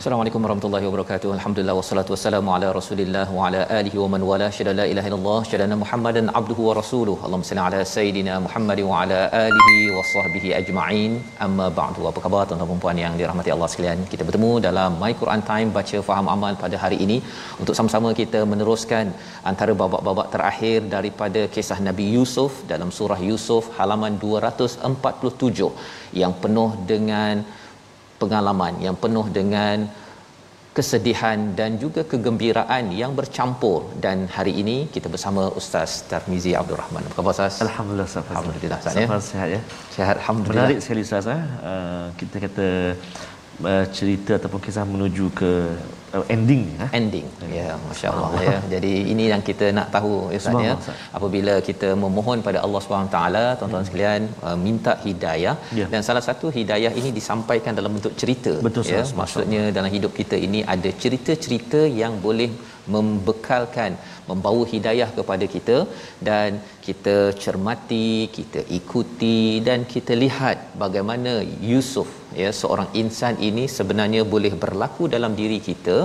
Assalamualaikum warahmatullahi wabarakatuh. Alhamdulillah wassalatu wassalamu ala Rasulillah wa ala alihi wa man wala syada la ilaha illallah syada Muhammadan abduhu wa rasuluhu. Allahumma salli ala sayidina Muhammad wa ala alihi wa sahbihi ajma'in. Amma ba'du. Apa khabar tuan-tuan dan puan yang dirahmati Allah sekalian? Kita bertemu dalam My Quran Time baca faham amal pada hari ini untuk sama-sama kita meneruskan antara babak-babak terakhir daripada kisah Nabi Yusuf dalam surah Yusuf halaman 247 yang penuh dengan pengalaman yang penuh dengan kesedihan dan juga kegembiraan yang bercampur dan hari ini kita bersama Ustaz Tarmizi Abdul Rahman. Apa khabar Ustaz? Alhamdulillah Ustaz. Alhamdulillah Ustaz ya. Sehat ya. Sihat alhamdulillah. Menarik sekali Ustaz. Uh, kita kata uh, cerita ataupun kisah menuju ke uh, ending eh. ending. Ya masya-Allah ya. Jadi ini yang kita nak tahu Ustaz ya. Apabila kita memohon pada Allah Subhanahu taala tuan-tuan Hmm. sekalian uh, minta hidayah. Ya. dan salah satu hidayah ini disampaikan dalam bentuk cerita Betul, ya. Ustaz. maksudnya dalam hidup kita ini ada cerita-cerita yang boleh membekalkan membawa hidayah kepada kita. Dan kita cermati kita ikuti dan kita lihat bagaimana Yusuf ya seorang insan ini sebenarnya boleh berlaku dalam diri kita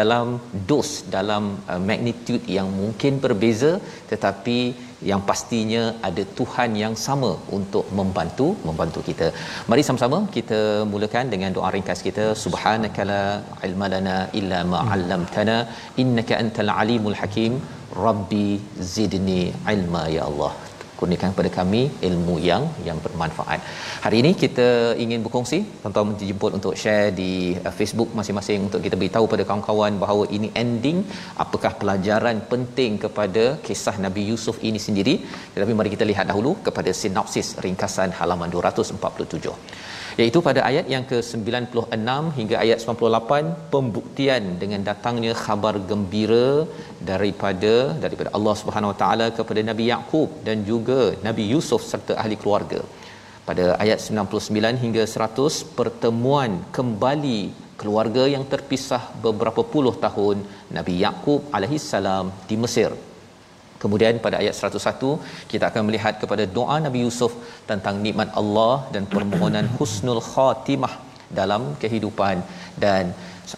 dalam dos dalam uh, magnitude yang mungkin berbeza tetapi yang pastinya ada Tuhan yang sama untuk membantu membantu kita. Mari sama-sama kita mulakan dengan doa ringkas kita. Subhanakala ilma lana illa ma 'allamtana innaka antal alimul hakim. Rabbi zidni ilma ya Allah kurniakan kepada kami ilmu yang yang bermanfaat. Hari ini kita ingin berkongsi, tuan-tuan dijemput untuk share di uh, Facebook masing-masing untuk kita beritahu pada kawan-kawan bahawa ini ending, apakah pelajaran penting kepada kisah Nabi Yusuf ini sendiri. Tetapi mari kita lihat dahulu kepada sinopsis ringkasan halaman 247 iaitu pada ayat yang ke-96 hingga ayat 98 pembuktian dengan datangnya khabar gembira daripada daripada Allah Subhanahu Wa Taala kepada Nabi Yakub dan juga Nabi Yusuf serta ahli keluarga. Pada ayat 99 hingga 100 pertemuan kembali keluarga yang terpisah beberapa puluh tahun Nabi Yakub alaihissalam di Mesir. Kemudian pada ayat 101 kita akan melihat kepada doa Nabi Yusuf tentang nikmat Allah dan permohonan husnul khatimah dalam kehidupan dan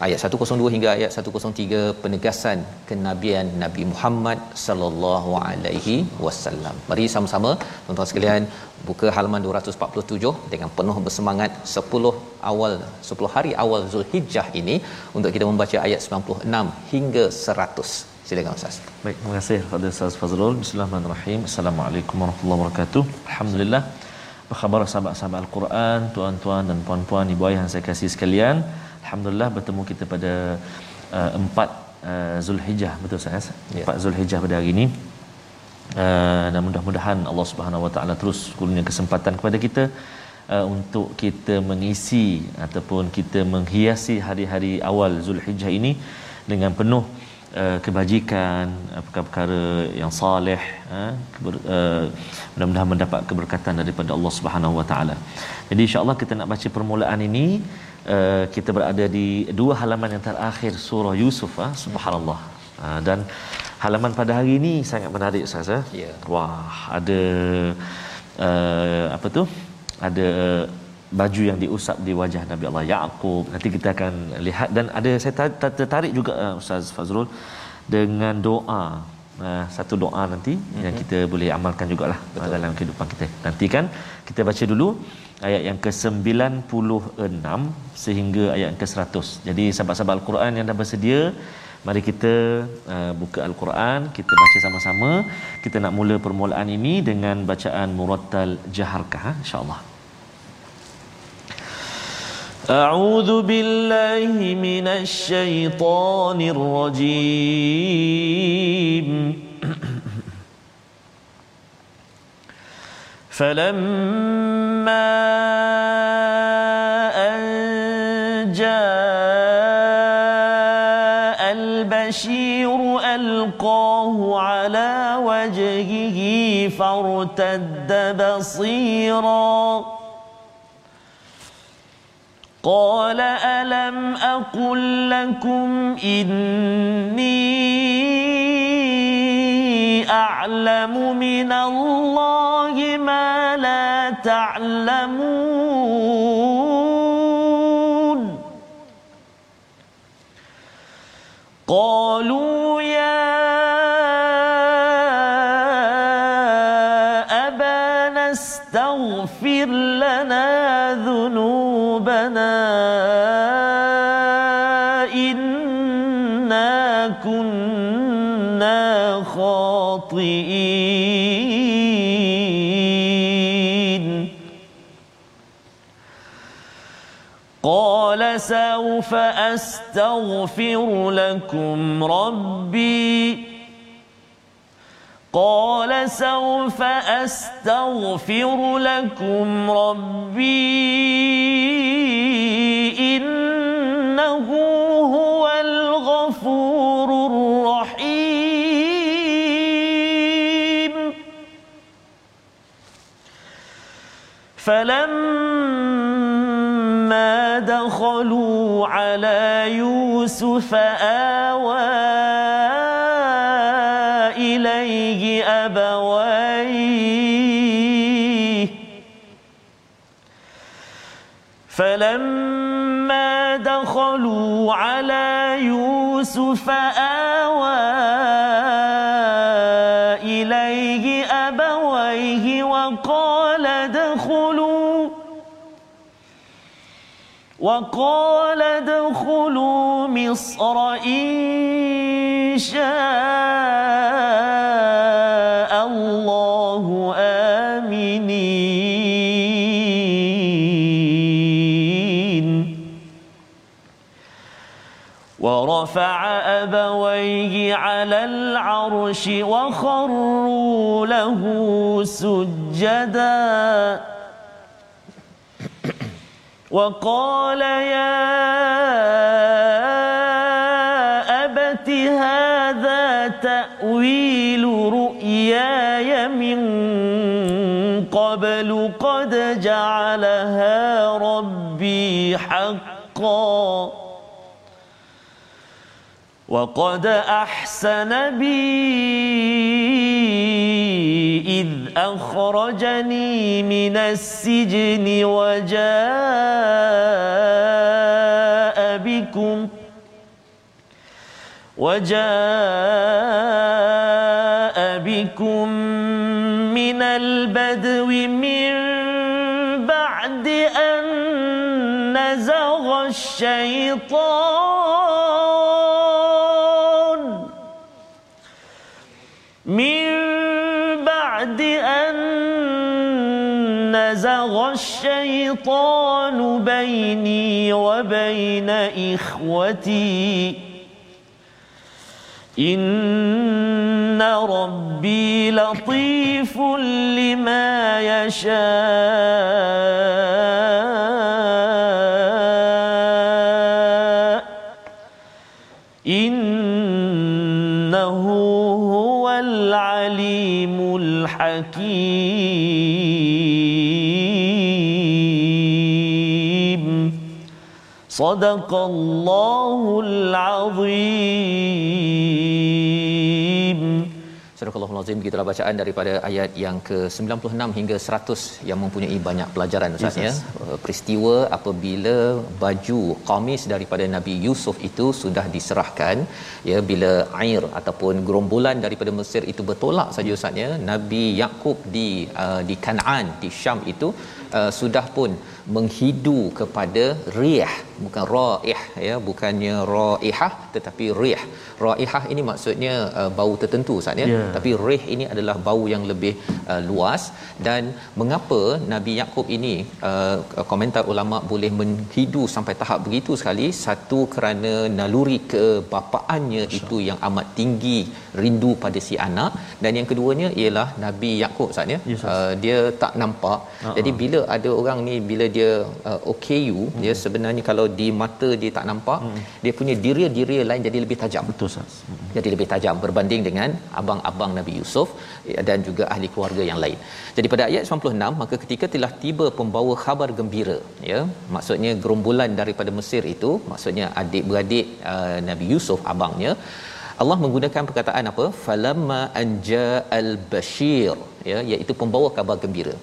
ayat 102 hingga ayat 103 penegasan kenabian Nabi Muhammad sallallahu alaihi wasallam. Mari sama-sama tuan-tuan sekalian buka halaman 247 dengan penuh bersemangat 10 awal 10 hari awal Zulhijjah ini untuk kita membaca ayat 96 hingga 100. Silakan Ustaz. Baik, terima kasih kepada Ustaz Fazrul. Bismillahirrahmanirrahim. Assalamualaikum warahmatullahi wabarakatuh. Alhamdulillah. Apa khabar sahabat-sahabat Al-Quran, tuan-tuan dan puan-puan, ibu ayah yang saya kasih sekalian. Alhamdulillah bertemu kita pada uh, 4 uh, Zulhijjah, betul saya? Ya. 4 Zulhijjah pada hari ini. Uh, dan mudah-mudahan Allah Subhanahu Wa Taala terus kurnia kesempatan kepada kita uh, untuk kita mengisi ataupun kita menghiasi hari-hari awal Zulhijjah ini dengan penuh uh, kebajikan, uh, perkara-perkara yang saleh, uh, uh, mudah-mudahan mendapat keberkatan daripada Allah Subhanahu Wa Taala. Jadi insya-Allah kita nak baca permulaan ini uh, kita berada di dua halaman yang terakhir surah Yusuf ah subhanallah. Uh, dan halaman pada hari ini sangat menarik Ustaz eh. Ya. Wah, ada uh, apa tu? Ada baju yang diusap di wajah Nabi Allah Yaqub. Nanti kita akan lihat dan ada saya tar- tar- tertarik juga uh, Ustaz Fazrul dengan doa uh, satu doa nanti mm-hmm. yang kita boleh amalkan jugalah Betul. dalam kehidupan kita. Nanti kan kita baca dulu ayat yang ke-96 sehingga ayat yang ke-100. Jadi sahabat-sahabat Al-Quran yang dah bersedia, mari kita uh, buka Al-Quran, kita baca sama-sama. Kita nak mula permulaan ini dengan bacaan Murattal Jaharkah insya-Allah. أعوذ بالله من الشيطان الرجيم. فلما أن جاء البشير ألقاه على وجهه فارتد بصيراً قال ألم أقل لكم إني أعلم من الله ما لا تعلمون قالوا سوف أستغفر لكم ربي. قال سوف أستغفر لكم ربي. إنه هو الغفور الرحيم. فلما دخلوا على يوسف آوى إليه أبويه. فلما دخلوا على يوسف آوى وقال ادخلوا مصر إن شاء الله آمنين. ورفع أبويه على العرش وخروا له سجداً. وقال يا أبت هذا تأويل رؤياي من قبل قد جعلها ربي حقا. وقد أحسن بي إذ أخرجني من السجن وجاء بكم وجاء بكم من البدو من بعد أن نزغ الشيطان الشيطان بيني وبين إخوتي. إن ربي لطيف لما يشاء. إنه هو العليم الحكيم. صدق الله العظيم Surah Astagfirullahalazim gitulah bacaan daripada ayat yang ke-96 hingga 100 yang mempunyai banyak pelajaran Ustaz ya. Uh, peristiwa apabila baju qamis daripada Nabi Yusuf itu sudah diserahkan ya bila air ataupun gerombolan daripada Mesir itu bertolak saja Ustaz ya. Nabi Yakub di uh, di Kanaan di Syam itu uh, sudah pun menghidu kepada rih bukan raih ya bukannya raihah tetapi rih raihah ini maksudnya uh, bau tertentu Ustaz ya. Yeah. tapi rih ini adalah bau yang lebih uh, luas. Dan mengapa Nabi Yakub ini uh, komentar ulama boleh menghidu sampai tahap begitu sekali? Satu kerana naluri kebapaannya itu yang amat tinggi rindu pada si anak. Dan yang keduanya ialah Nabi Yakub Ustaz ya. Yes, uh, dia tak nampak. Uh-huh. jadi bila ada orang ni bila dia uh, OKU uh-huh. dia sebenarnya kalau di mata dia tak nampak uh-huh. dia punya diri-diri lain jadi lebih tajam betul Ustaz uh-huh. jadi lebih tajam berbanding dengan abang-abang Nabi Yusuf ya, dan juga ahli keluarga yang lain jadi pada ayat 96 maka ketika telah tiba pembawa khabar gembira ya maksudnya gerombolan daripada Mesir itu maksudnya adik-beradik uh, Nabi Yusuf abangnya Allah menggunakan perkataan apa falamma anja al bashir ya iaitu pembawa khabar gembira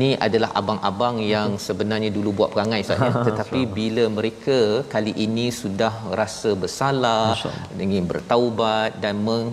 ni adalah abang-abang yang sebenarnya dulu buat perangai sahaja tetapi bila mereka kali ini sudah rasa bersalah ingin bertaubat dan meng,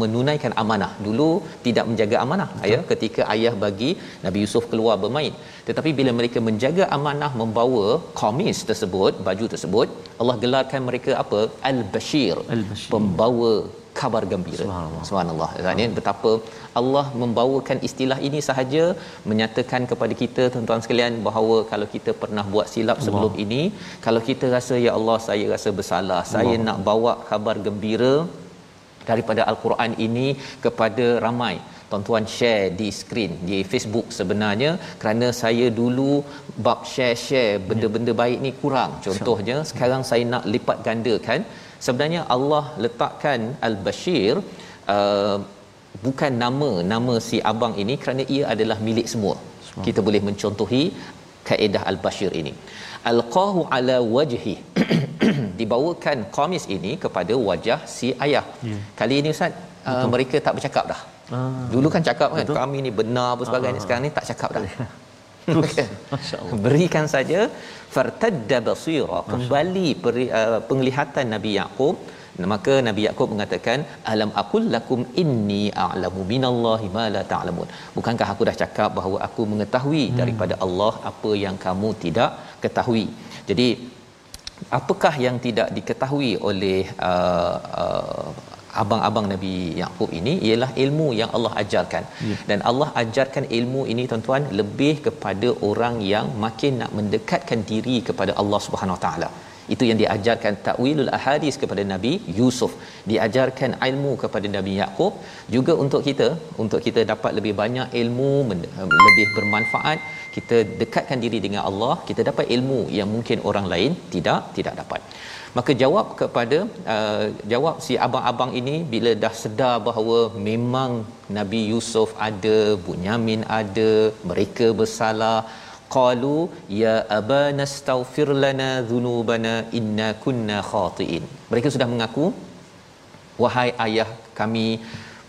menunaikan amanah. Dulu tidak menjaga amanah ya. Ketika ayah bagi Nabi Yusuf keluar bermain. Tetapi bila mereka menjaga amanah membawa komis tersebut baju tersebut Allah gelarkan mereka apa? Al-bashir, al-bashir. pembawa kabar gembira. Subhanallah. Subhanallah. Subhanallah. betapa Allah membawakan istilah ini sahaja menyatakan kepada kita tuan-tuan sekalian bahawa kalau kita pernah buat silap Allah. sebelum ini, kalau kita rasa ya Allah saya rasa bersalah, Allah. saya nak bawa kabar gembira daripada al-Quran ini kepada ramai tuan-tuan share di skrin di Facebook sebenarnya kerana saya dulu bab share-share benda-benda baik ni kurang contohnya sekarang saya nak lipat gandakan sebenarnya Allah letakkan al-bashir uh, bukan nama nama si abang ini kerana ia adalah milik semua. Kita boleh mencontohi kaedah al-bashir ini. Alqahu ala wajhi. Dibawakan qamis ini kepada wajah si ayah. Ya. kali ini ustaz uh, mereka tak bercakap dah. Ah. dulu kan cakap kan Betul. kami ni benar apa sebagainya. Ah. sekarang ni tak cakap dah berikan saja fartadda basira kembali peri, uh, penglihatan Nabi Yaqub maka Nabi Yaqub mengatakan alam aqul lakum inni a'lamu minallahi ma la ta'lamun. Bukankah aku dah cakap bahawa aku mengetahui hmm. daripada Allah apa yang kamu tidak ketahui? Jadi apakah yang tidak diketahui oleh uh, uh, abang-abang Nabi Yakub ini ialah ilmu yang Allah ajarkan. Ya. Dan Allah ajarkan ilmu ini tuan-tuan lebih kepada orang yang makin nak mendekatkan diri kepada Allah Subhanahu Taala. Itu yang diajarkan takwilul ahadis kepada Nabi Yusuf, diajarkan ilmu kepada Nabi Yakub juga untuk kita, untuk kita dapat lebih banyak ilmu lebih bermanfaat, kita dekatkan diri dengan Allah, kita dapat ilmu yang mungkin orang lain tidak tidak dapat maka jawab kepada uh, jawab si abang-abang ini bila dah sedar bahawa memang Nabi Yusuf ada Bunyamin ada mereka bersalah qalu ya abana astaghfir lana dhunubana inna kunna khatiin. Mereka sudah mengaku wahai ayah kami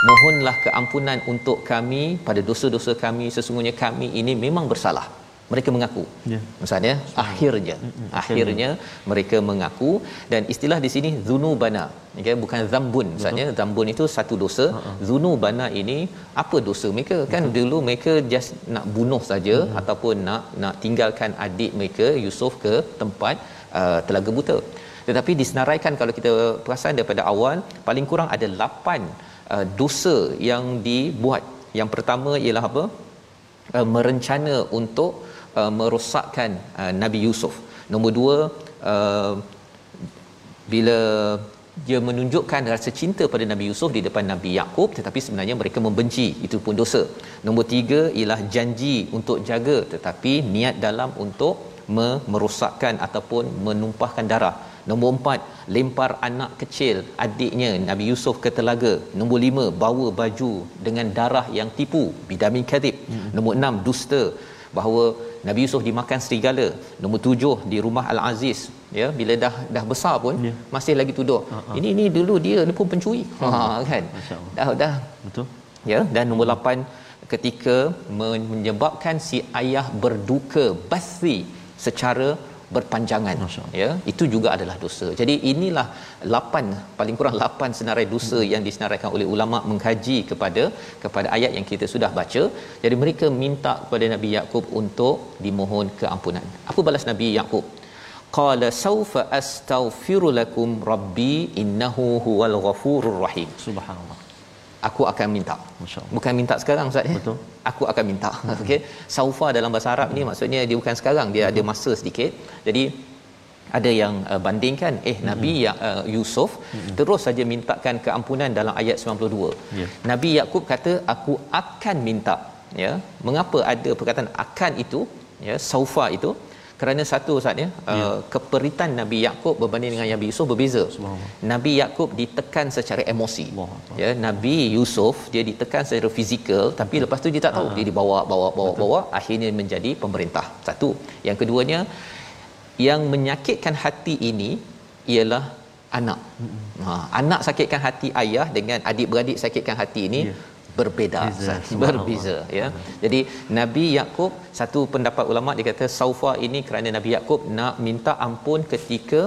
mohonlah keampunan untuk kami pada dosa-dosa kami. Sesungguhnya kami ini memang bersalah mereka mengaku. Ya. Maksudnya akhirnya mm-hmm. akhirnya mereka mengaku dan istilah di sini zunubana. Okay, bukan zambun. Maksudnya zambun itu satu dosa. Uh-huh. Zunubana ini apa dosa mereka? Kan Betul. dulu mereka just nak bunuh saja uh-huh. ataupun nak nak tinggalkan adik mereka Yusuf ke tempat uh, telaga buta. Tetapi disenaraikan kalau kita perasan daripada awal paling kurang ada lapan uh, dosa yang dibuat. Yang pertama ialah apa? Uh, merencana untuk uh, merosakkan uh, Nabi Yusuf. Nombor dua, uh, bila dia menunjukkan rasa cinta pada Nabi Yusuf di depan Nabi Yakub tetapi sebenarnya mereka membenci itu pun dosa. Nombor tiga ialah janji untuk jaga tetapi niat dalam untuk merosakkan ataupun menumpahkan darah. Nombor empat, lempar anak kecil adiknya Nabi Yusuf ke telaga. Nombor lima, bawa baju dengan darah yang tipu, bidamin kadib. Hmm. Nombor enam, dusta bahawa Nabi Yusuf dimakan serigala. Nombor tujuh di rumah Al-Aziz ya bila dah dah besar pun Ya. masih lagi tuduh Ha-ha. ini ini dulu dia ni pun pencuri. Ha kan? Dah dah. Betul? ya dan nombor lapan ketika menyebabkan si ayah berduka basi secara berpanjangan ya. Itu juga adalah dosa. Jadi inilah lapan paling kurang lapan senarai dosa Hmm. yang disenaraikan oleh ulama mengkaji kepada kepada ayat yang kita sudah baca. Jadi mereka minta kepada Nabi Yakub untuk dimohon keampunan. Apa balas Nabi Yakub qala saufa astaghfiru lakum rabbi innahu huwal ghafurur rahim. Subhanallah. Aku akan minta. Bukan minta sekarang ustaz ya Betul. aku akan minta. Okey? Saufa dalam bahasa Arab ni maksudnya dia bukan sekarang dia ada masa sedikit. Jadi ada yang uh, bandingkan eh nabi ya, uh, Yusuf terus saja mintakan keampunan dalam ayat 92 Ya. nabi Yakub kata aku akan minta. Ya? Mengapa ada perkataan akan itu? Ya saufa itu kerana satu Ustaz ya, uh, keperitan Nabi Yakub berbanding dengan Nabi Yusuf berbeza. Nabi Yakub ditekan secara emosi. Allah. Ya, Nabi Yusuf dia ditekan secara fizikal tapi lepas tu dia tak tahu Ah. dia dibawa bawa bawa bawa akhirnya menjadi pemerintah. Satu. Yang keduanya yang menyakitkan hati ini ialah anak. Ha, anak sakitkan hati ayah dengan adik-beradik sakitkan hati ini Ya. Berbeza. Ustaz. Berbeza ya jadi Nabi Yakub satu pendapat ulama dia kata saufa ini kerana Nabi Yakub nak minta ampun ketika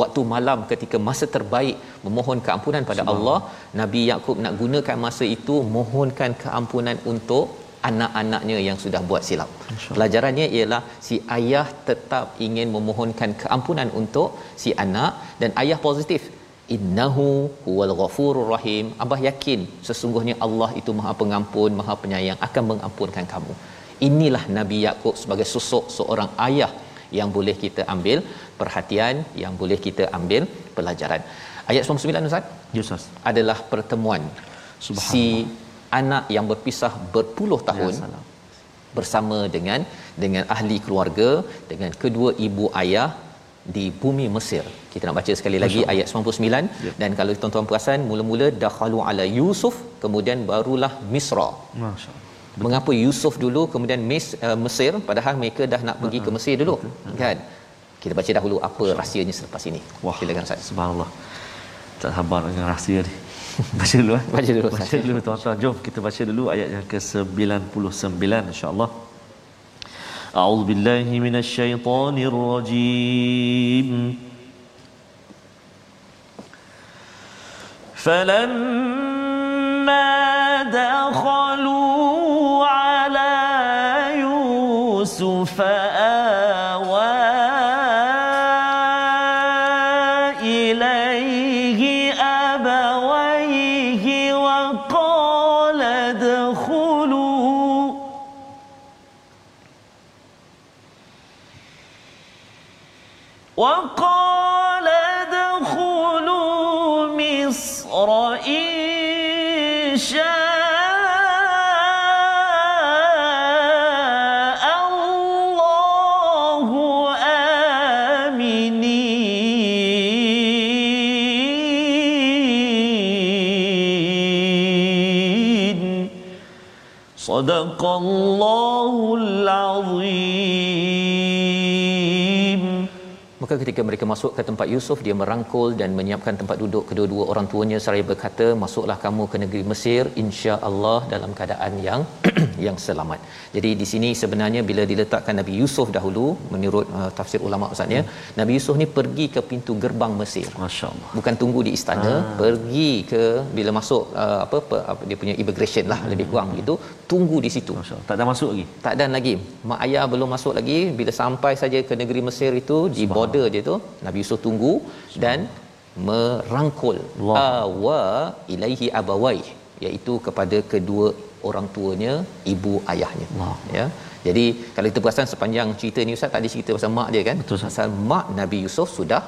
waktu malam ketika masa terbaik memohon keampunan pada Allah Nabi Yakub nak gunakan masa itu mohonkan keampunan untuk anak-anaknya yang sudah buat silap. Pelajarannya ialah si ayah tetap ingin memohonkan keampunan untuk si anak dan ayah positif innahu huwal ghafurur rahim abah yakin sesungguhnya Allah itu maha pengampun maha penyayang akan mengampunkan kamu inilah nabi Yakub sebagai sosok seorang ayah yang boleh kita ambil perhatian yang boleh kita ambil pelajaran ayat 99 Ustaz Ya Ustaz. adalah pertemuan si anak yang berpisah berpuluh tahun Ya salam. bersama dengan dengan ahli keluarga dengan kedua ibu ayah di bumi Mesir kita nak baca sekali lagi ayat 99 ya. dan kalau tuan-tuan perasan mula-mula dakhalu ala Yusuf kemudian barulah Misra. Masya-Allah. Mengapa Yusuf dulu kemudian Mis, uh, Mesir padahal mereka dah nak pergi ke Mesir dulu Betul. kan? Kita baca dahulu apa rahsianya selepas ini. Wah, silakan Ustaz. Subhanallah. Tak sabar dengan rahsia ni. Baca dulu eh. Baca dulu. Baca dulu tuan-tuan. Jom kita baca dulu ayat yang ke-99 insya-Allah. A'udzubillahi minasyaitonirrajim. من فلما دخلوا على يوسف آوى إليه Sadaqallahul Azim. Maka ketika mereka masuk ke tempat Yusuf, dia merangkul dan menyiapkan tempat duduk kedua-dua orang tuanya. Saya berkata, masuklah kamu ke negeri Mesir. insya Allah dalam keadaan yang yang selamat. Jadi di sini sebenarnya bila diletakkan Nabi Yusuf dahulu menurut uh, tafsir ulama ustaznya Nabi Yusuf ni pergi ke pintu gerbang Mesir. Masya Allah Bukan tunggu di istana, Ah. pergi ke bila masuk uh, apa, apa apa dia punya immigration lah lebih kurang begitu, tunggu di situ. Masya Allah Tak ada masuk lagi? Tak dan lagi. Mak ayah belum masuk lagi. Bila sampai saja ke negeri Mesir itu di border dia tu Nabi Yusuf tunggu dan merangkul. Awa ilaihi abawai iaitu kepada kedua orang tuanya ibu ayahnya. Allah. ya. Jadi kalau kita perasan sepanjang cerita ni ustaz tadi cerita pasal mak dia kan? Betul, pasal mak Nabi Yusuf sudah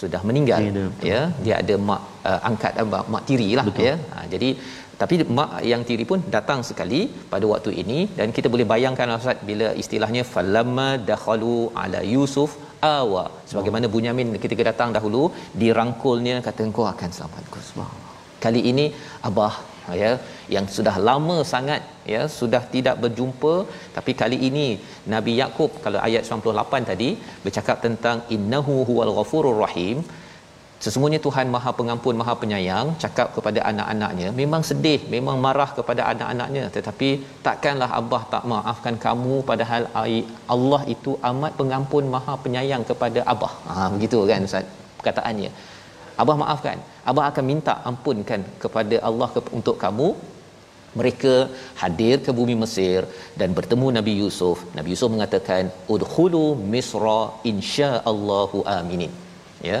sudah meninggal. Ya, dia, betul. ya dia ada mak uh, angkat uh, mak, mak tiri lah Betul. ya. Ha, jadi tapi mak yang tiri pun datang sekali pada waktu ini dan kita boleh bayangkan Ustaz bila istilahnya falamma dakhalu ala Yusuf awa. Sebagaimana Bunyamin ketika datang dahulu dirangkulnya kata engkau akan selamatku. Kali ini abah ya yang sudah lama sangat ya sudah tidak berjumpa. Tapi kali ini Nabi Yakub kalau ayat 98 tadi bercakap tentang innahu huwal ghafurur rahim. Sesungguhnya Tuhan Maha Pengampun Maha Penyayang cakap kepada anak-anaknya memang sedih memang marah kepada anak-anaknya tetapi takkanlah Abah tak maafkan kamu padahal Allah itu amat pengampun Maha Penyayang kepada Abah. Ha begitu kan Ustaz perkataannya. Abah maafkan Abah akan minta ampunkan kepada Allah untuk kamu mereka hadir ke bumi Mesir dan bertemu Nabi Yusuf. Nabi Yusuf mengatakan udkhulu Misra insya-Allahu aminin. Ya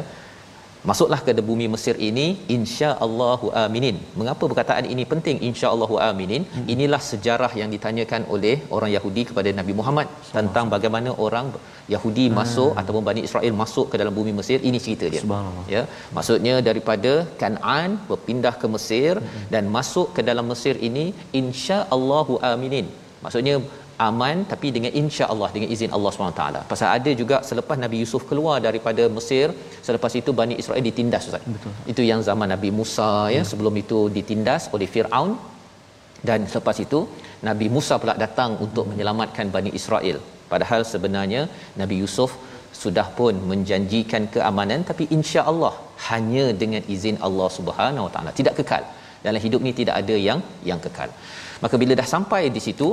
masuklah ke bumi Mesir ini insya-Allahu aminin. Mengapa perkataan ini penting insya-Allahu aminin? Hmm. Inilah sejarah yang ditanyakan oleh orang Yahudi kepada Nabi Muhammad tentang bagaimana orang Yahudi hmm. masuk ataupun Bani Israel masuk ke dalam bumi Mesir. Ini cerita dia. Ya. Maksudnya daripada Kanaan berpindah ke Mesir hmm. dan masuk ke dalam Mesir ini insya-Allahu aminin. Maksudnya aman tapi dengan insya-Allah dengan izin Allah SWT. Pasal ada juga selepas Nabi Yusuf keluar daripada Mesir, selepas itu Bani Israel ditindas Ustaz. Betul. Itu yang zaman Nabi Musa ya, ya. sebelum itu ditindas oleh Firaun dan selepas itu Nabi Musa pula datang untuk hmm. menyelamatkan Bani Israel. Padahal sebenarnya Nabi Yusuf sudah pun menjanjikan keamanan tapi insya-Allah hanya dengan izin Allah Subhanahu Wa Taala tidak kekal. Dalam hidup ni tidak ada yang yang kekal. Maka bila dah sampai di situ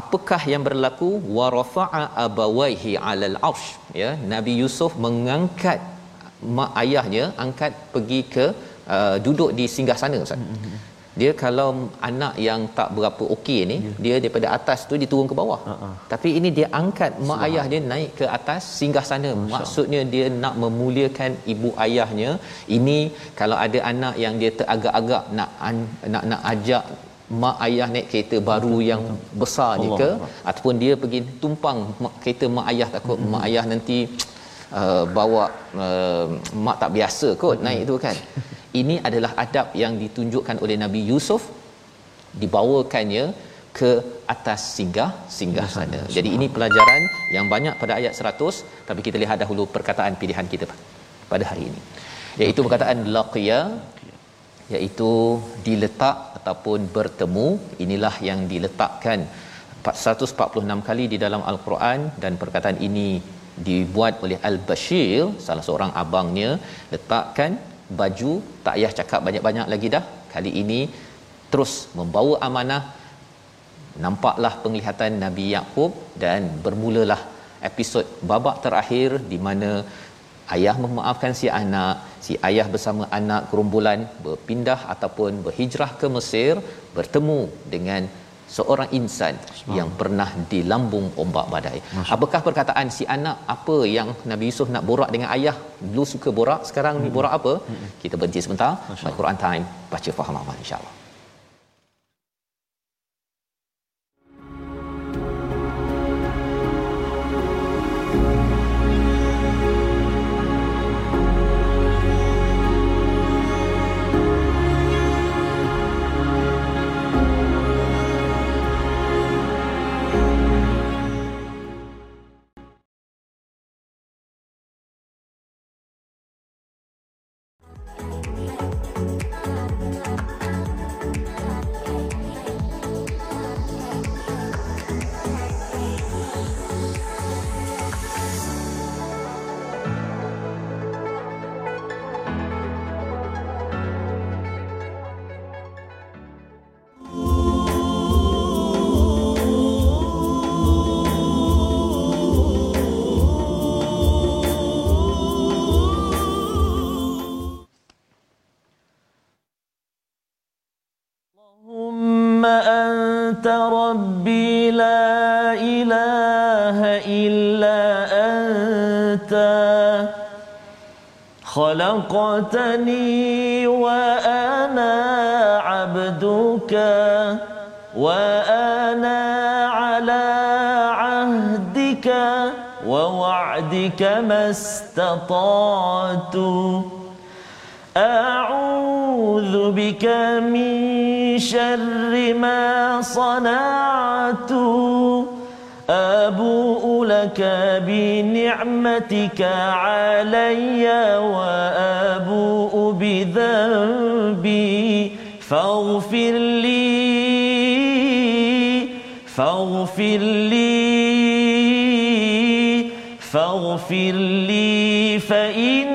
apakah yang berlaku wa rafa'a abawaihi 'alal 'arsy ya nabi yusuf mengangkat mak ayahnya angkat pergi ke uh, duduk di singgah sana ustaz mm-hmm. dia kalau anak yang tak berapa okey ni yeah. dia daripada atas tu diturun ke bawah uh-huh. tapi ini dia angkat mak ayah dia naik ke atas singgah sana Masya. maksudnya dia nak memuliakan ibu ayahnya ini kalau ada anak yang dia teragak-agak nak nak nak ajak mak ayah naik kereta baru betul, yang betul. besar je ke Allah. ataupun dia pergi tumpang mak, kereta mak ayah takut hmm. mak ayah nanti uh, bawa uh, mak tak biasa kot hmm. naik tu kan ini adalah adab yang ditunjukkan oleh Nabi Yusuf dibawakannya ke atas singgah singgah ya, sana. Jadi ini pelajaran yang banyak pada ayat 100 tapi kita lihat dahulu perkataan pilihan kita pada hari ini. Iaitu perkataan laqiya iaitu diletak ataupun bertemu inilah yang diletakkan. 446 kali di dalam al-Quran dan perkataan ini dibuat oleh Al-Bashir salah seorang abangnya letakkan baju tak payah cakap banyak-banyak lagi dah. Kali ini terus membawa amanah. Nampaklah penglihatan Nabi Yakub dan bermulalah episod babak terakhir di mana ayah memaafkan si anak si ayah bersama anak gerombolan berpindah ataupun berhijrah ke Mesir bertemu dengan seorang insan yang pernah di lambung ombak badai. Masya. Apakah perkataan si anak apa yang Nabi Yusuf nak borak dengan ayah? Dulu suka borak, sekarang hmm. ni borak apa? Hmm. Kita berhenti sebentar. Al-Quran time baca faham amal insya-Allah. خلقتني وأنا عبدك وأنا على عهدك ووعدك ما استطعت. أعوذ بك من شر ما صنعت. أبوء لك بنعمتك علي وأبوء بذنبي. فاغفر لي فاغفر لي فاغفر لي فإنه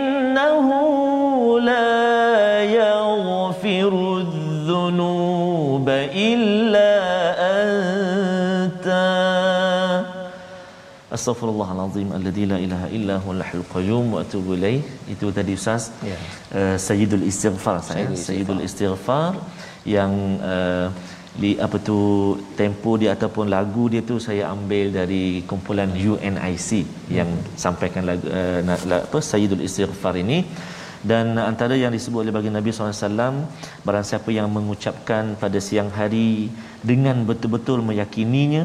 Astaghfirullahalazim alladzi la ilaha illa huwal hayyul qayyum wa atubu ilaih. Itu tadi Ustaz. Ya. Uh, Sayyidul Istighfar saya. Sayyidul Sayyidul Istighfar yang uh, di apa tu tempo dia ataupun lagu dia tu saya ambil dari kumpulan UNIC yang sampaikan lagu uh, na- la- apa Sayyidul Istighfar ini dan antara yang disebut oleh baginda Nabi SAW barang siapa yang mengucapkan pada siang hari dengan betul-betul meyakininya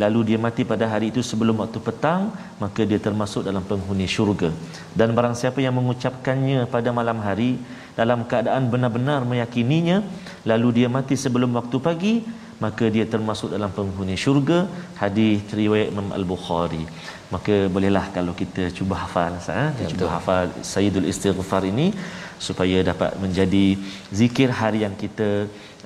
lalu dia mati pada hari itu sebelum waktu petang maka dia termasuk dalam penghuni syurga dan barang siapa yang mengucapkannya pada malam hari dalam keadaan benar-benar meyakininya lalu dia mati sebelum waktu pagi maka dia termasuk dalam penghuni syurga hadis riwayat Imam Al-Bukhari maka bolehlah kalau kita cuba hafal ha? Ya, cuba betul. hafal Sayyidul Istighfar ini supaya dapat menjadi zikir harian kita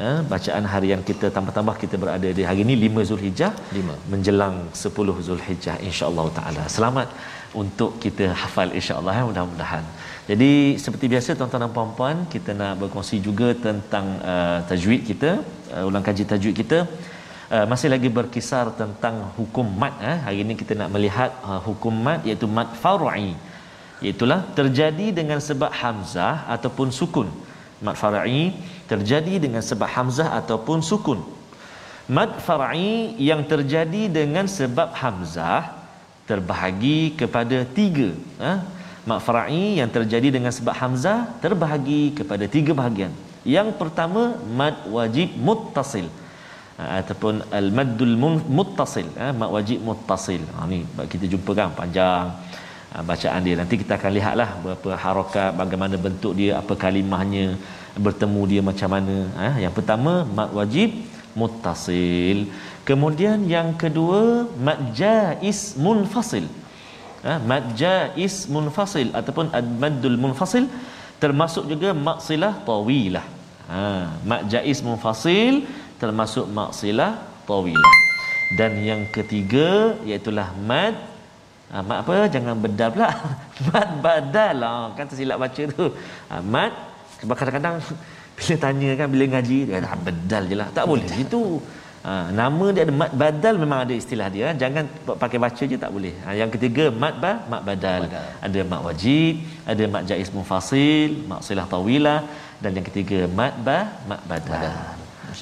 ha? bacaan harian kita tambah-tambah kita berada di hari ini 5 Zulhijjah Lima. menjelang 10 Zulhijjah insya-Allah taala selamat untuk kita hafal insya-Allah ya mudah-mudahan jadi seperti biasa tuan-tuan dan puan-puan kita nak berkongsi juga tentang uh, tajwid kita uh, ulang kaji tajwid kita Uh, masih lagi berkisar tentang hukum mat eh. hari ini kita nak melihat uh, hukum mat iaitu mat far'i iaitulah terjadi dengan sebab hamzah ataupun sukun. Mat far'i terjadi dengan sebab hamzah ataupun sukun. Mad far'i yang terjadi dengan sebab hamzah terbahagi kepada tiga ha? mad far'i yang terjadi dengan sebab hamzah terbahagi kepada tiga bahagian. Yang pertama mad wajib muttasil ha, ataupun al maddul muttasil ha, mad wajib muttasil. Ha, ni kita jumpa kan panjang bacaan dia. Nanti kita akan lihatlah berapa harakat bagaimana bentuk dia apa kalimahnya bertemu dia macam mana. Ha. yang pertama mad wajib muttasil. Kemudian yang kedua mad jaiz munfasil. Ha, mad jaiz munfasil ataupun ad maddul munfasil termasuk juga maksilah tawilah. Ha, mad jaiz munfasil termasuk maksilah tawilah. Dan yang ketiga iaitulah mad Ha, mat apa? Jangan bedal pula. mat badal lah. Kan tersilap baca tu. Ha, mat, sebab kadang-kadang bila tanya kan, bila ngaji, dia kata, "Ah, bedal je lah. Tak boleh. Itu ha, nama dia ada mat badal memang ada istilah dia. Jangan pakai baca je tak boleh. Ha, yang ketiga, mat ba, mat badal. Badal. Ada mat wajib, ada mat jaiz munfasil, mat silah tawilah. Dan yang ketiga, mat ba, mat badal. Badal.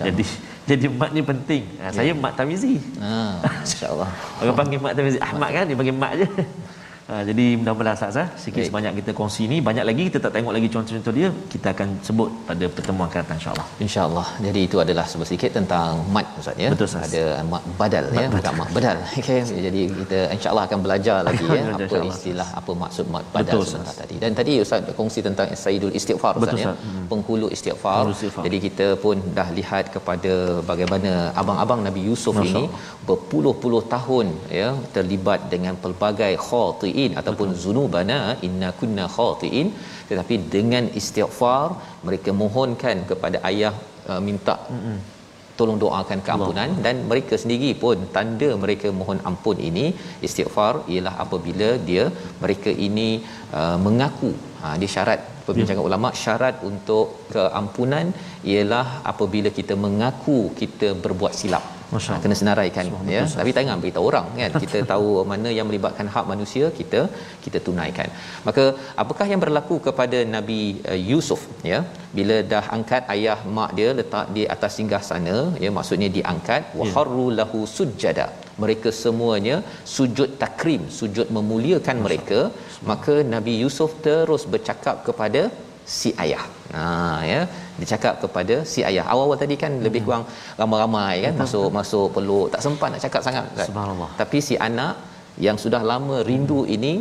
Jadi, jadi mat ni penting. Ha, Saya mat tamizi. Ah, masya-Allah. Orang panggil mak Tamizi Ahmad kan dia panggil mak je. Ha, jadi mudah-mudahan Ustaz ah, sikit Baik. sebanyak kita kongsi ni banyak lagi kita tak tengok lagi contoh-contoh dia kita akan sebut pada pertemuan akan datang insya-Allah. InsyaAllah. Jadi itu adalah sedikit tentang mat Ustaz ya. Betul, Ustaz. Ada mat badal ya, bukan mat badal. Okey. Jadi kita insya-Allah akan belajar lagi ya apa istilah apa maksud mat badal Betul, sebentar tadi. Dan tadi Ustaz kongsi tentang Sayyidul Istighfar Ustaz Betul, ya. Hmm. Penghulu istighfar. Istighfar. Jadi kita pun dah lihat kepada bagaimana abang-abang Nabi Yusuf Masya ini berpuluh-puluh tahun ya terlibat dengan pelbagai khati'in ataupun zunubana inna kunna khati'in. Tetapi dengan istighfar mereka mohonkan kepada ayah uh, minta tolong doakan keampunan. Dan mereka sendiri pun tanda mereka mohon ampun ini istighfar ialah apabila dia mereka ini uh, mengaku ha dia syarat perbincangan ulama syarat untuk keampunan ialah apabila kita mengaku kita berbuat silap Masya Ha, kena senaraikan ya. Tapi tak ingat beritahu orang kan kita tahu mana yang melibatkan hak manusia kita kita tunaikan. Maka apakah yang berlaku kepada Nabi uh, Yusuf ya? Bila dah angkat ayah mak dia letak di atas singgah sana ya maksudnya diangkat wa kharru lahu sujada mereka semuanya sujud takrim sujud memuliakan mereka. Maka Nabi Yusuf terus bercakap kepada si ayah. Ha ya, dia cakap kepada si ayah. Awal-awal tadi kan lebih kurang ramai-ramai kan masuk masuk peluk, tak sempat nak cakap sangat kan. Subhanallah. Tapi si anak yang sudah lama rindu ini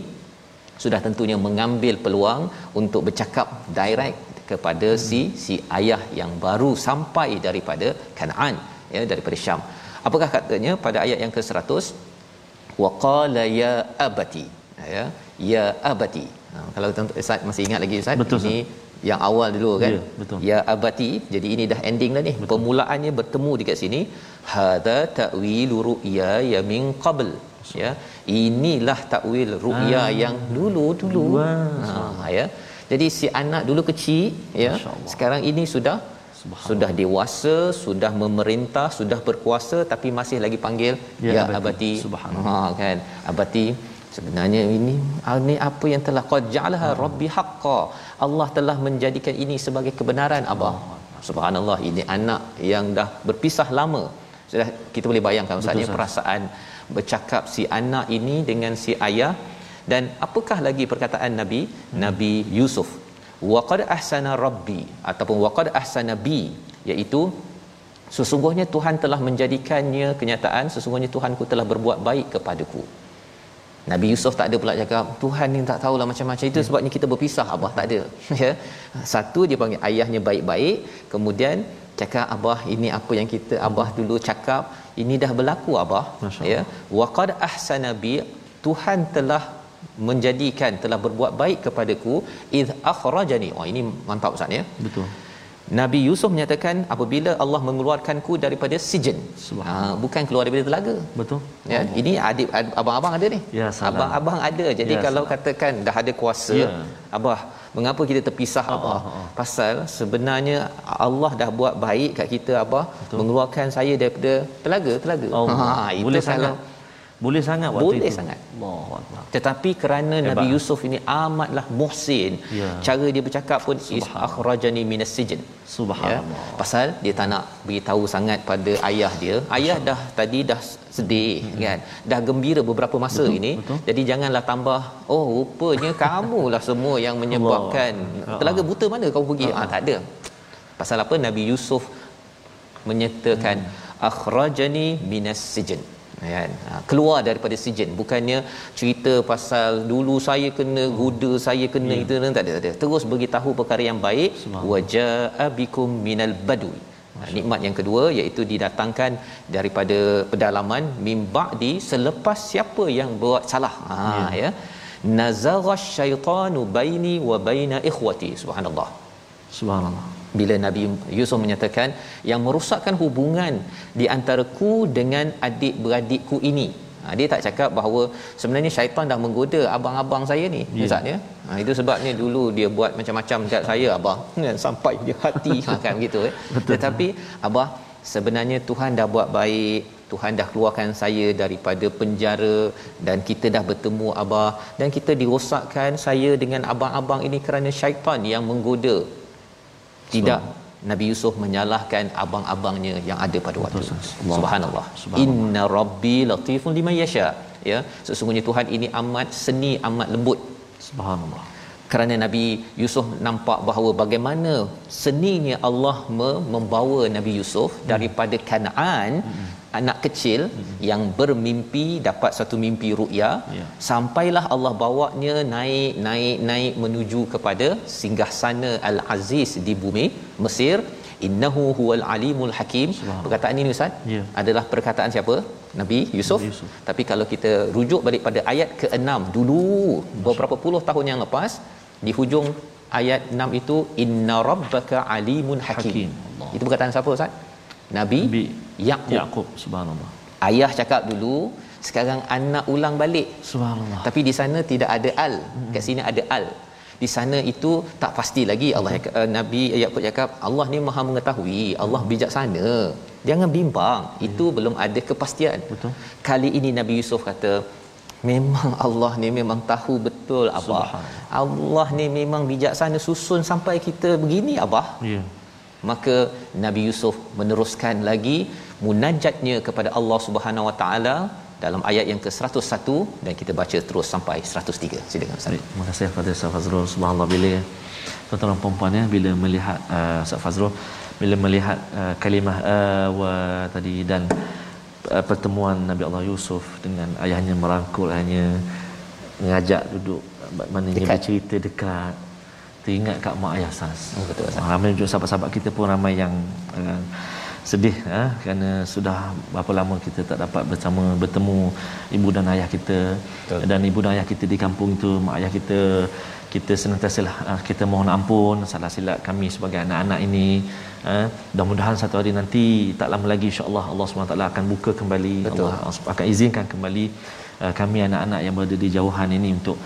sudah tentunya mengambil peluang untuk bercakap direct kepada si si ayah yang baru sampai daripada Kanaan ya daripada Syam. Apakah katanya pada ayat yang ke-100? Waqala ya abati. Ya, ya abati. Ha, kalau Ustaz masih ingat lagi Ustaz, Betul, ini yang awal dulu kan? Ya, betul. ya abati jadi ini dah ending dah ni. Betul. permulaannya bertemu dekat sini. Hadza ta'wilu ru'ya ya min qabl. Ya inilah takwil ru'ya Ah. yang dulu dulu. Ha ya. Jadi si anak dulu kecil ya sekarang ini sudah sudah dewasa sudah memerintah sudah berkuasa tapi masih lagi panggil Ya, ya, abati. abati. Subhanallah. ha kan? Abati sebenarnya ini ini apa yang telah qad ja'alaha rabbi haqqa. Allah telah menjadikan ini sebagai kebenaran abah. Subhanallah. Ini anak yang dah berpisah lama. Sudah kita boleh bayangkan Ustaz. perasaan bercakap si anak ini dengan si ayah. Dan apakah lagi perkataan nabi? Hmm. nabi Yusuf. Waqad ahsana rabbi ataupun waqad ahsana bi iaitu sesungguhnya Tuhan telah menjadikannya kenyataan sesungguhnya Tuhanku telah berbuat baik kepadaku Nabi Yusuf tak ada pula cakap Tuhan ni tak tahulah macam-macam. Itu sebabnya kita berpisah abah tak ada. Ya. Satu dia panggil ayahnya baik-baik. Kemudian cakap abah ini apa yang kita abah dulu cakap ini dah berlaku abah. Masya ya. Waqad ahsana bi Tuhan telah menjadikan telah berbuat baik kepadaku id akhrajani. Oh ini mantap ustaz ya. Betul Nabi Yusuf menyatakan apabila Allah mengeluarkanku daripada sijen ha, bukan keluar daripada telaga betul Ya, ini adik ad- abang-abang ada ni. Ya, salam. abang-abang ada. Jadi Ya, kalau salam. katakan dah ada kuasa, Ya. abah, mengapa kita terpisah abah? Pasal sebenarnya Allah dah buat baik kat kita abah, mengeluarkan saya daripada telaga, telaga. Allah. Ha, itu boleh kalau sangat boleh sangat waktu Boleh itu sangat. Allahu akbar tetapi kerana Hebat. Nabi Yusuf ini amatlah muhsin, Ya. cara dia bercakap pun is akhrajani minas sijn. Subhanallah. Ya, pasal dia tak nak beritahu sangat pada ayah dia. Ayah dah tadi dah sedih hmm. kan. Dah gembira beberapa masa Betul, ini. betul. Jadi janganlah tambah oh rupanya kamulah semua yang menyebabkan Allah. telaga buta mana kau pergi? Ah tak ada. Pasal apa Nabi Yusuf menyatakan hmm. akhrajani minas sijn kan? Ha, keluar daripada sijen bukannya cerita pasal dulu saya kena guda saya kena itu dan tak ada tak ada. Terus beritahu perkara yang baik. Wajaa bikum minal badui. Ha, nikmat yang kedua iaitu didatangkan daripada pedalaman mimba di selepas siapa yang buat salah. Ha ya. Nazagha syaitanu baini wa baina ikhwati. Subhanallah. Subhanallah bila Nabi Yusuf menyatakan yang merosakkan hubungan di antaraku dengan adik-beradikku ini. Ha, dia tak cakap bahawa sebenarnya syaitan dah menggoda abang-abang saya ni. Yeah. Ustaz ya. Ha, itu sebabnya dulu dia buat macam-macam dekat saya abang. Kan sampai dia hati ha, kan begitu eh. Tetapi abah sebenarnya Tuhan dah buat baik. Tuhan dah keluarkan saya daripada penjara dan kita dah bertemu abah dan kita dirosakkan saya dengan abang-abang ini kerana syaitan yang menggoda tidak Nabi Yusuf menyalahkan abang-abangnya yang ada pada waktu itu. Allah. Subhanallah. Subhanallah. Inna rabbi latifun liman yasha. Ya, sesungguhnya Tuhan ini amat seni, amat lembut. subhanallah Kerana Nabi Yusuf nampak bahawa bagaimana seninya Allah me- membawa Nabi Yusuf daripada Kanaan anak kecil yang bermimpi dapat satu mimpi ru'ya Ya. sampailah Allah bawanya naik naik naik menuju kepada singgahsana Al-Aziz di bumi Mesir innahu huwal alimul hakim perkataan ini ustaz Ya. adalah perkataan siapa Nabi Yusuf. Nabi Yusuf. tapi kalau kita rujuk balik pada ayat ke-6 dulu beberapa puluh tahun yang lepas di hujung ayat 6 itu inna rabbaka alimun hakim, Hakim. Allah. itu perkataan siapa ustaz? Nabi, Nabi Yaqub. Yaqub subhanallah. Ayah cakap dulu sekarang anak ulang balik. Subhanallah. Tapi di sana tidak ada al. Kat sini ada al. Di sana itu tak pasti lagi Allah uh, Nabi Yaqub cakap Allah ni Maha mengetahui Allah bijaksana jangan bimbang. Itu belum ada kepastian. Betul. kali ini Nabi Yusuf kata memang Allah ni memang tahu betul abah. Allah ni memang bijaksana susun sampai kita begini abah. Ya. Maka Nabi Yusuf meneruskan lagi munajatnya kepada Allah Subhanahu Wa Taala dalam ayat yang ke-101 dan kita baca terus sampai 103 silakan Ustaz. Terima kasih kepada Ustaz Fazrul. Subhanallah bila tuan-tuan dan puan-puan ya bila melihat uh, Ustaz Fazrul bila melihat uh, kalimah uh, wa tadi dan uh, pertemuan Nabi Allah Yusuf dengan ayahnya merangkul ayahnya mengajak duduk maknanya Dekat. bercerita dekat teringat kat mak ayah Sas. Oh, betul. Ramai juga sahabat-sahabat kita pun ramai yang uh, sedih ha, kerana sudah berapa lama kita tak dapat bersama bertemu ibu dan ayah kita. Betul. dan ibu dan ayah kita di kampung itu mak ayah kita kita senantiasa lah kita mohon ampun salah silap kami sebagai anak-anak ini ha, mudah-mudahan satu hari nanti tak lama lagi insya-Allah Allah SWT akan buka kembali. Betul. Allah akan izinkan kembali uh, kami anak-anak yang berada di jauhan ini untuk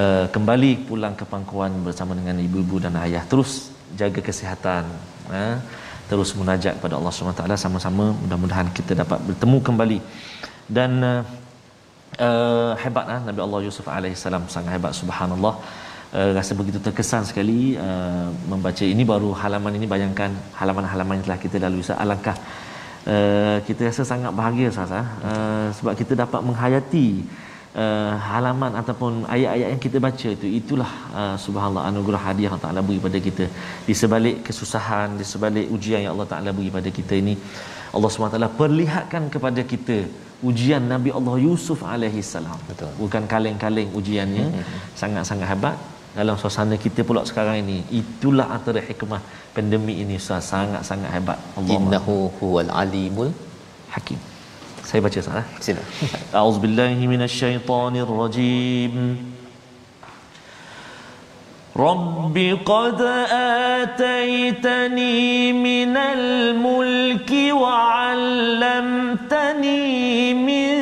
uh, kembali pulang ke pangkuan bersama dengan ibu-ibu dan ayah. Terus jaga kesihatan ha, terus munajat kepada Allah SWT sama-sama mudah-mudahan kita dapat bertemu kembali. Dan uh, hebat uh, Nabi Allah Yusuf alaihissalam sangat hebat subhanallah. Uh, rasa begitu terkesan sekali uh, membaca ini baru halaman ini. Bayangkan halaman-halaman yang telah kita lalui alangkah uh, kita rasa sangat bahagia Sasa, uh, sebab kita dapat menghayati uh, halaman ataupun ayat-ayat yang kita baca itu itulah uh, subhanallah anugerah hadiah Allah Taala beri pada kita. Di sebalik kesusahan di sebalik ujian yang Allah Taala beri pada kita ini Allah SWT perlihatkan kepada kita ujian Nabi Allah Yusuf alaihi salam. Betul. Bukan kaleng-kaleng ujiannya hmm. sangat-sangat hebat. Dalam suasana kita pula sekarang ini itulah antara hikmah pandemik ini sangat-sangat hebat. Allah innahu huwal alimul hakim saya baca salah. Sila. A'udzubillahi minasyaitonirrajim. رب قد آتيتني من الملك وعلمتني من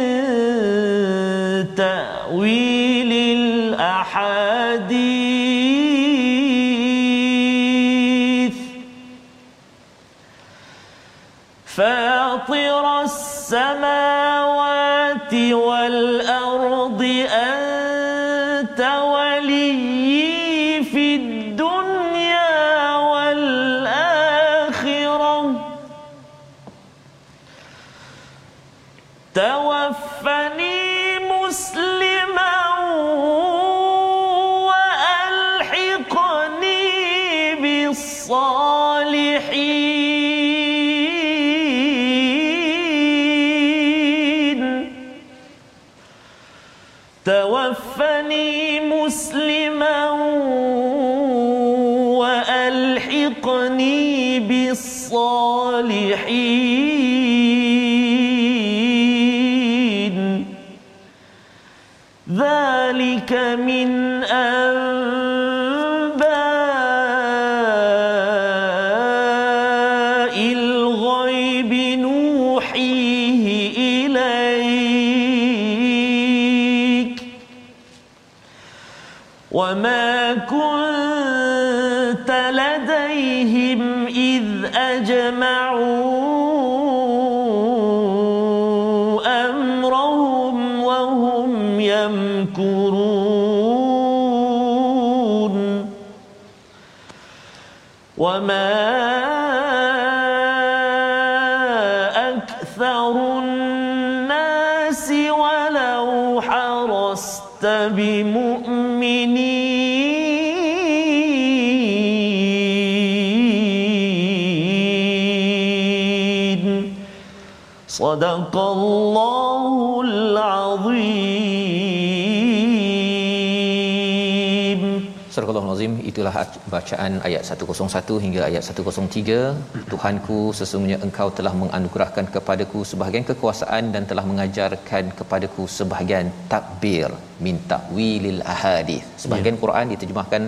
تأويل الأحاديث فاطر السماء ذلك من أنباء الغيب نوحيه إليك. وما كنت لديهم إذ أجمعوا أمرهم وهم يمكرون. وما أكثر الناس ولو حرصت بمؤمنين. صدق الله Al-Azim itulah bacaan ayat 101 hingga ayat 103 Tuhanku sesungguhnya engkau telah menganugerahkan kepadaku sebahagian kekuasaan dan telah mengajarkan kepadaku sebahagian takbir minta wilil ahadith. Sebahagian ya. Quran diterjemahkan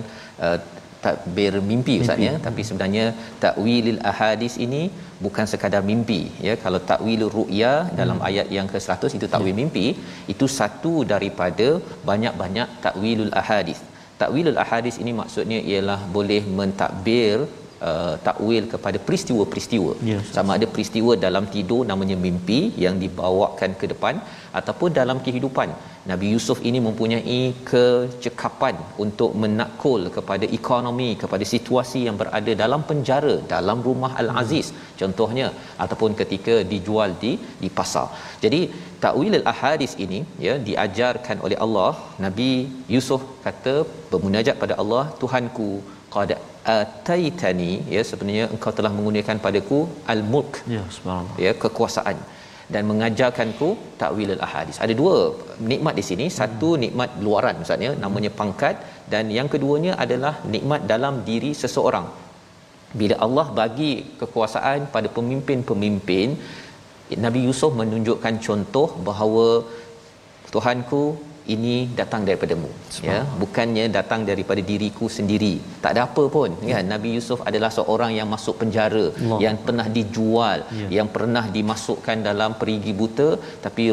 uh, takbir mimpi ustaz ya. Tapi sebenarnya takwilil ahadis ini bukan sekadar mimpi ya. Kalau takwilur ru'ya dalam hmm. ayat yang ke-100 itu takwil hmm. mimpi. Itu satu daripada banyak-banyak takwilul ahadis takwilul ahadis ini maksudnya ialah boleh mentakbir Uh, takwil kepada peristiwa-peristiwa. Yes, ya, sama ada peristiwa dalam tidur namanya mimpi yang dibawakan ke depan ataupun dalam kehidupan. Nabi Yusuf ini mempunyai kecekapan untuk menakul kepada ekonomi kepada situasi yang berada dalam penjara dalam rumah Al-Aziz contohnya ataupun ketika dijual di di pasar. Jadi takwil al-ahadis ini ya diajarkan oleh Allah. Nabi Yusuf kata bermunajat pada Allah Tuhanku qad ataitani ya sebenarnya engkau telah mengurniakan padaku al-mulk ya subhanallah ya kekuasaan dan mengajarkanku takwil al-ahadis. Ada dua nikmat di sini, satu hmm. nikmat luaran maksudnya namanya pangkat dan yang keduanya adalah nikmat dalam diri seseorang. bila Allah bagi kekuasaan pada pemimpin-pemimpin Nabi Yusuf menunjukkan contoh bahawa Tuhanku ini datang daripadamu ya bukannya datang daripada diriku sendiri tak ada apa pun ya. kan Nabi Yusuf adalah seorang yang masuk penjara Allah. yang pernah dijual ya. yang pernah dimasukkan dalam perigi buta tapi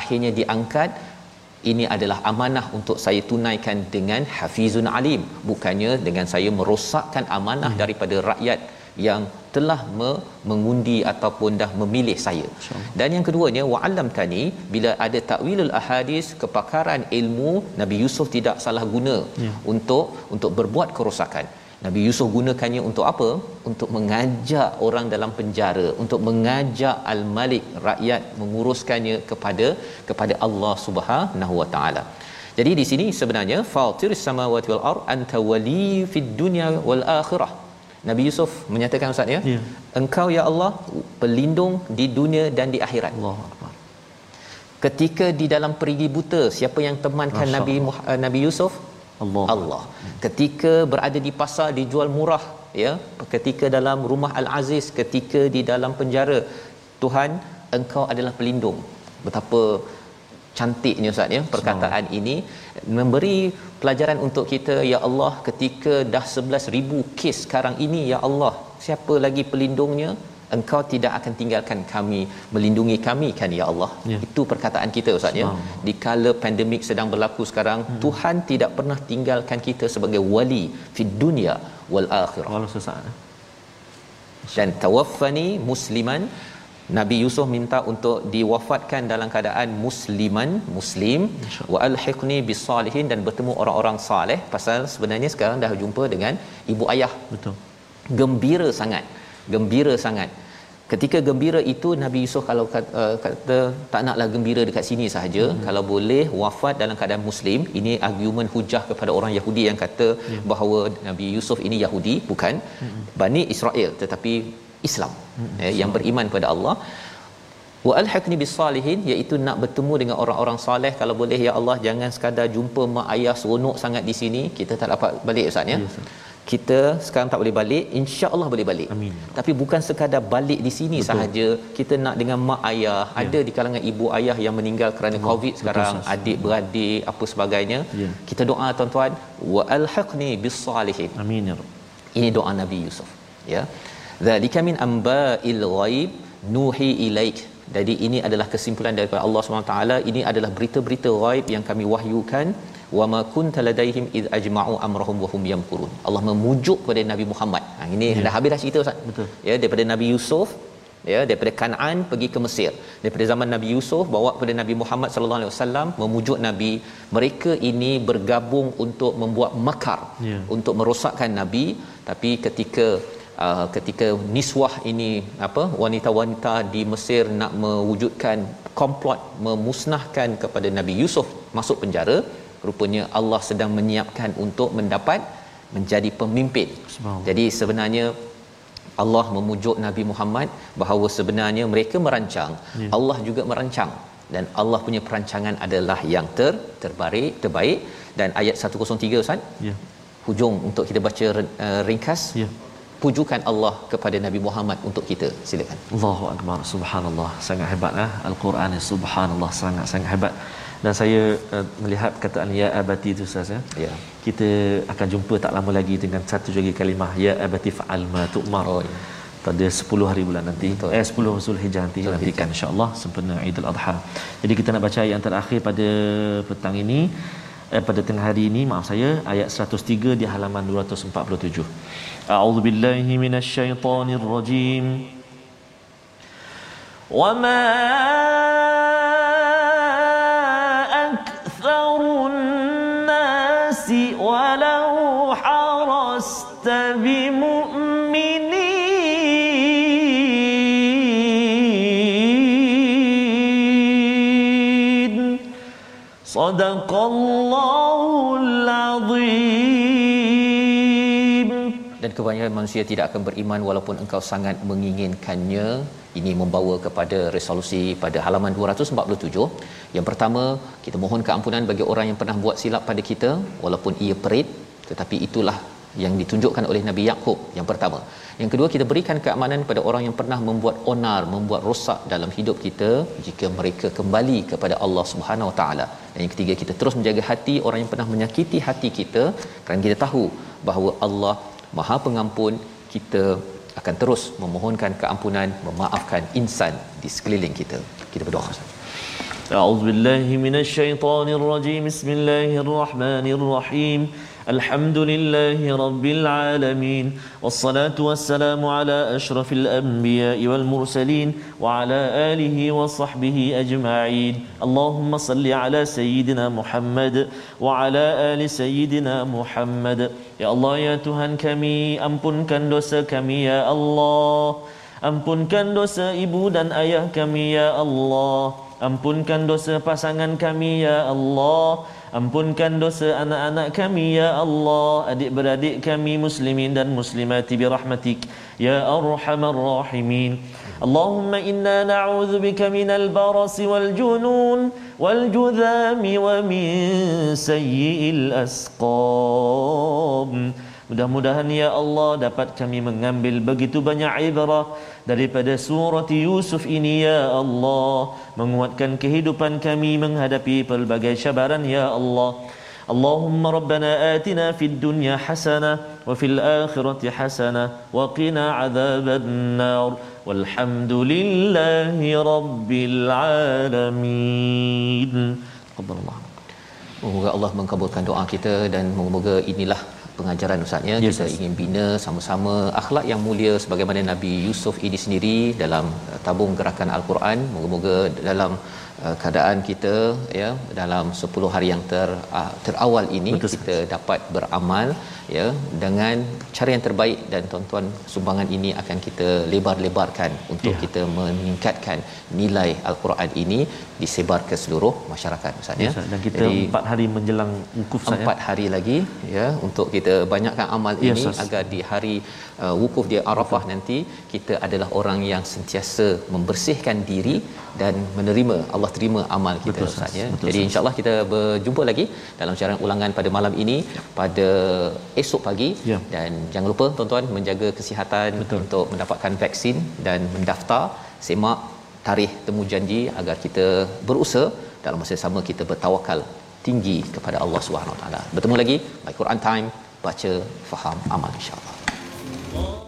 akhirnya diangkat ini adalah amanah untuk saya tunaikan dengan hafizun alim bukannya dengan saya merosakkan amanah ya. daripada rakyat yang telah me- mengundi ataupun dah memilih saya. Dan yang keduanya wa'allam tani bila ada takwilul ahadis kepakaran ilmu Nabi Yusuf tidak salah guna ya. untuk untuk berbuat kerosakan. Nabi Yusuf gunakannya untuk apa? Untuk mengajak orang dalam penjara, untuk mengajak al-Malik rakyat menguruskannya kepada kepada Allah Subhanahu Wa Taala. Jadi di sini sebenarnya fatiris samawati wal ard anta wali fid dunya wal akhirah. Nabi Yusuf menyatakan ustaz ya, ya. engkau ya Allah pelindung di dunia dan di akhirat. Allah Ketika di dalam perigi buta, siapa yang temankan Masya Nabi Allah. Nabi Yusuf? Allah. Allah. Ketika berada di pasar dijual murah, ya. Ketika dalam rumah Al-Aziz, ketika di dalam penjara, Tuhan engkau adalah pelindung. Betapa cantiknya ustaz ya perkataan ini memberi pelajaran untuk kita ya Allah ketika dah 11000 kes sekarang ini ya Allah siapa lagi pelindungnya? Engkau tidak akan tinggalkan kami melindungi kami kan ya Allah? Ya. itu perkataan kita ustaz ya. Di kala pandemik sedang berlaku sekarang hmm. Tuhan tidak pernah tinggalkan kita sebagai wali fi dunia wal akhirah. Walau sesaat dan tawaffani musliman Nabi Yusuf minta untuk diwafatkan dalam keadaan musliman muslim. Wa alhiqni bisalihin dan bertemu orang-orang saleh. Pasal sebenarnya sekarang dah jumpa dengan ibu ayah. Betul. Gembira sangat. Gembira sangat. Ketika gembira itu Nabi Yusuf kalau kata, uh, kata tak naklah gembira dekat sini sahaja hmm. kalau boleh wafat dalam keadaan muslim ini argument hujah kepada orang Yahudi yang kata yeah. bahawa Nabi Yusuf ini Yahudi bukan hmm. Bani Israel. Tetapi Islam hmm. eh, yang beriman kepada Allah. Wa alhaqni bisalihin iaitu nak bertemu dengan orang-orang soleh kalau boleh ya Allah jangan sekadar jumpa mak ayah seronok sangat di sini. Kita tak dapat balik ustaz ya. Yes, kita sekarang tak boleh balik. insya-Allah boleh balik. Amin. Tapi bukan sekadar balik di sini Betul. sahaja. Kita nak dengan mak ayah. Ya. ada di kalangan ibu ayah yang meninggal kerana Allah. covid sekarang. Betul, adik beradik apa sebagainya. Ya. kita doa tuan-tuan. Wa alhaqni bisalihin amin ya ini doa Nabi Yusuf ya Zalika min amba'il ghaib nuhi ilaik. Jadi ini adalah kesimpulan daripada Allah SWT. Ini adalah berita-berita ghaib yang kami wahyukan. Wa ma kunta ladaihim id ajma'u amrahum wa hum yamkurun. Allah memujuk kepada Nabi Muhammad. Ha, ini ya. dah habis dah cerita Ustaz. Betul. Ya, daripada Nabi Yusuf ya daripada Kanaan pergi ke Mesir daripada zaman Nabi Yusuf bawa kepada Nabi Muhammad sallallahu alaihi wasallam memujuk nabi mereka ini bergabung untuk membuat makar ya. untuk merosakkan nabi tapi ketika uh, ketika niswah ini apa wanita-wanita di Mesir nak mewujudkan komplot memusnahkan kepada Nabi Yusuf masuk penjara rupanya Allah sedang menyiapkan untuk mendapat menjadi pemimpin. Jadi sebenarnya Allah memujuk Nabi Muhammad bahawa sebenarnya mereka merancang ya. Allah juga merancang. Dan Allah punya perancangan adalah yang ter terbaik terbaik. Dan ayat 103 Ustaz? Ya. Hujung untuk kita baca uh, ringkas. Ya pujukan Allah kepada Nabi Muhammad untuk kita silakan Allahu akbar subhanallah sangat hebatlah al-Quran subhanallah sangat sangat hebat dan saya uh, melihat perkataan ya abati itu ustaz ya. ya. Kita akan jumpa tak lama lagi dengan satu lagi kalimah ya abati fa'al ma tu'mar. Oh, ya. Pada 10 hari bulan nanti Betul. eh 10 Zulhijjah nanti Zulhijjah. nantikan insya-Allah sempena Idul Adha. Jadi kita nak baca yang terakhir pada petang ini eh, pada tengah hari ini maaf saya ayat 103 di halaman 247. أعوذ بالله من الشيطان الرجيم وما أكثر الناس ولو حرست بمؤمنين صدق الله kebanyakan manusia tidak akan beriman walaupun engkau sangat menginginkannya ini membawa kepada resolusi pada halaman 247 yang pertama kita mohon keampunan bagi orang yang pernah buat silap pada kita walaupun ia perit tetapi itulah yang ditunjukkan oleh Nabi Yakub yang pertama. Yang kedua kita berikan keamanan kepada orang yang pernah membuat onar, membuat rosak dalam hidup kita jika mereka kembali kepada Allah Subhanahu Wa Taala. Dan yang ketiga kita terus menjaga hati orang yang pernah menyakiti hati kita kerana kita tahu bahawa Allah Maha Pengampun, kita akan terus memohonkan keampunan, memaafkan insan di sekeliling kita. Kita berdoa. أعوذ بالله من الشيطان الرجيم بسم الله الرحمن الرحيم الحمد لله رب العالمين والصلاة والسلام على أشرف الأنبياء والمرسلين وعلى آله وصحبه أجمعين اللهم صل على سيدنا محمد وعلى آل سيدنا محمد Ya Allah ya Tuhan kami ampunkan dosa kami ya Allah. Ampunkan dosa ibu dan ayah kami ya Allah. Ampunkan dosa pasangan kami ya Allah. Ampunkan dosa anak-anak kami ya Allah. Adik-beradik kami muslimin dan muslimati birahmatik. Ya Arhamar Rahimin. Allahumma inna na'udzubika minal barasi wal junun. Wa min sayyi'il asqam Mudah-mudahan ya Allah dapat kami mengambil begitu banyak ibrah daripada surat Yusuf ini ya Allah menguatkan kehidupan kami menghadapi pelbagai cabaran ya Allah. Allahumma rabbana atina fid dunya hasanah wa fil akhirati hasanah wa qina adzaban nar walhamdulillahi rabbil alamin. Alhamdulillah. Semoga Allah mengabulkan doa kita dan moga-moga inilah pengajaran ustaznya yes, kita yes. ingin bina sama-sama akhlak yang mulia sebagaimana Nabi Yusuf ini sendiri dalam uh, tabung gerakan al-Quran moga-moga dalam uh, keadaan kita ya dalam 10 hari yang ter uh, terawal ini Betul. kita dapat beramal ya dengan cara yang terbaik dan tuan-tuan sumbangan ini akan kita lebar-lebarkan untuk ya. kita meningkatkan nilai al-Quran ini disebar ke seluruh masyarakat Ustaz ya. ya dan kita Jadi, 4 hari menjelang wukuf saya. 4 hari lagi ya untuk kita banyakkan amal ya, ini sas. agar di hari uh, wukuf di Arafah nanti kita adalah orang yang sentiasa membersihkan diri dan menerima Allah terima amal kita Betul, Ustaz ya. Betul, Jadi insya-Allah kita berjumpa lagi dalam siaran ulangan pada malam ini ya. pada esok pagi ya. dan jangan lupa tuan-tuan menjaga kesihatan Betul. untuk mendapatkan vaksin dan mendaftar semak tarikh temu janji agar kita berusaha dalam masa sama kita bertawakal tinggi kepada Allah Subhanahu Wa Taala. Bertemu lagi by Quran Time baca faham amal insya-Allah.